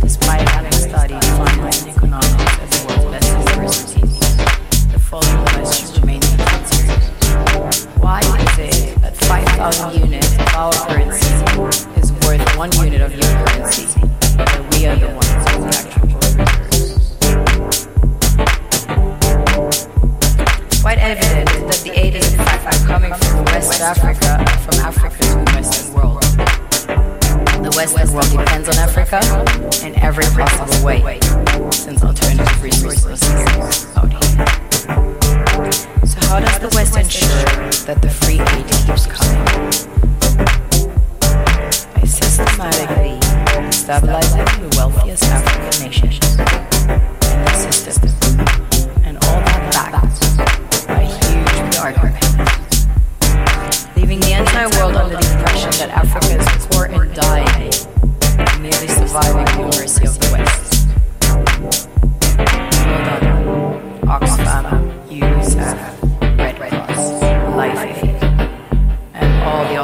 despite having best universities. The following question remains unanswered. Why is that 5,000 units of our currency is worth one unit of your currency, we are the ones the? Quite evident that the in fact coming from West Africa from Africa to West Africa. Western world depends on Africa in every possible way, since alternative resources are out here. So how does the West ensure that the free aid keeps coming? By systematically stabilizing the wealthiest African nations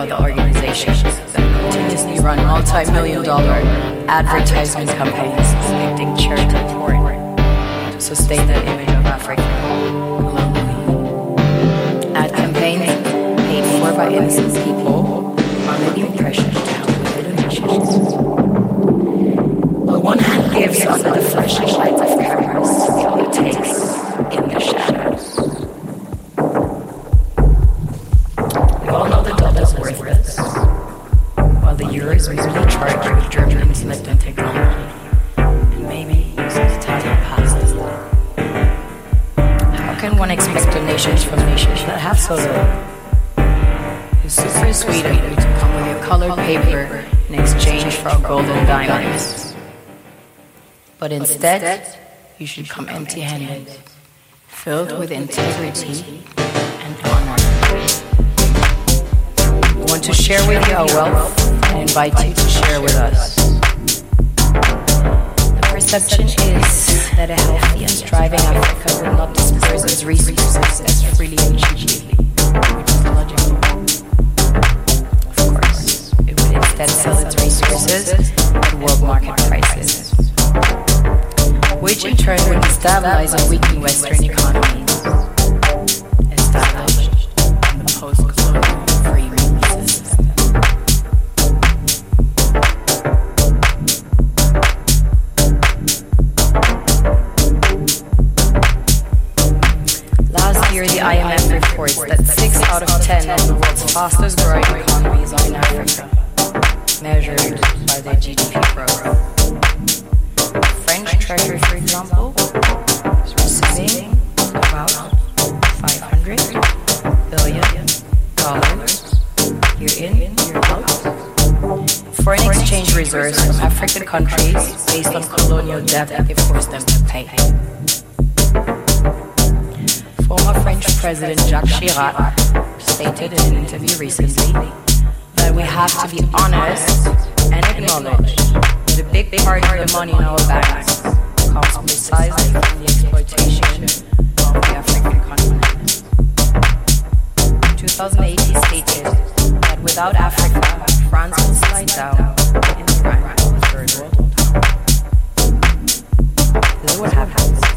the organizations that continuously run multi-million dollar advertisement campaigns depicting charity porn to sustain that image of Africa globally. Ad campaigns paid for by innocent people under the impression with their donations. On one hand gives under the flashing light But instead, you should come empty handed, filled with integrity and honor. We want to share with you our wealth and invite you to share with us. The perception is that a healthy and thriving Africa will not disperse its resources as freely and cheaply, which is logical. Of course, it would instead sell its resources at world market prices, which in turn would destabilize and weaken Western economies from African countries based on colonial debt that they forced them to pay. Former French President Jacques Chirac stated in an interview recently that we have to be honest and acknowledge that a big part of the money in our banks comes precisely from the exploitation of the African continent. In 2008, he stated that without Africa, France will slide down world. This is what happens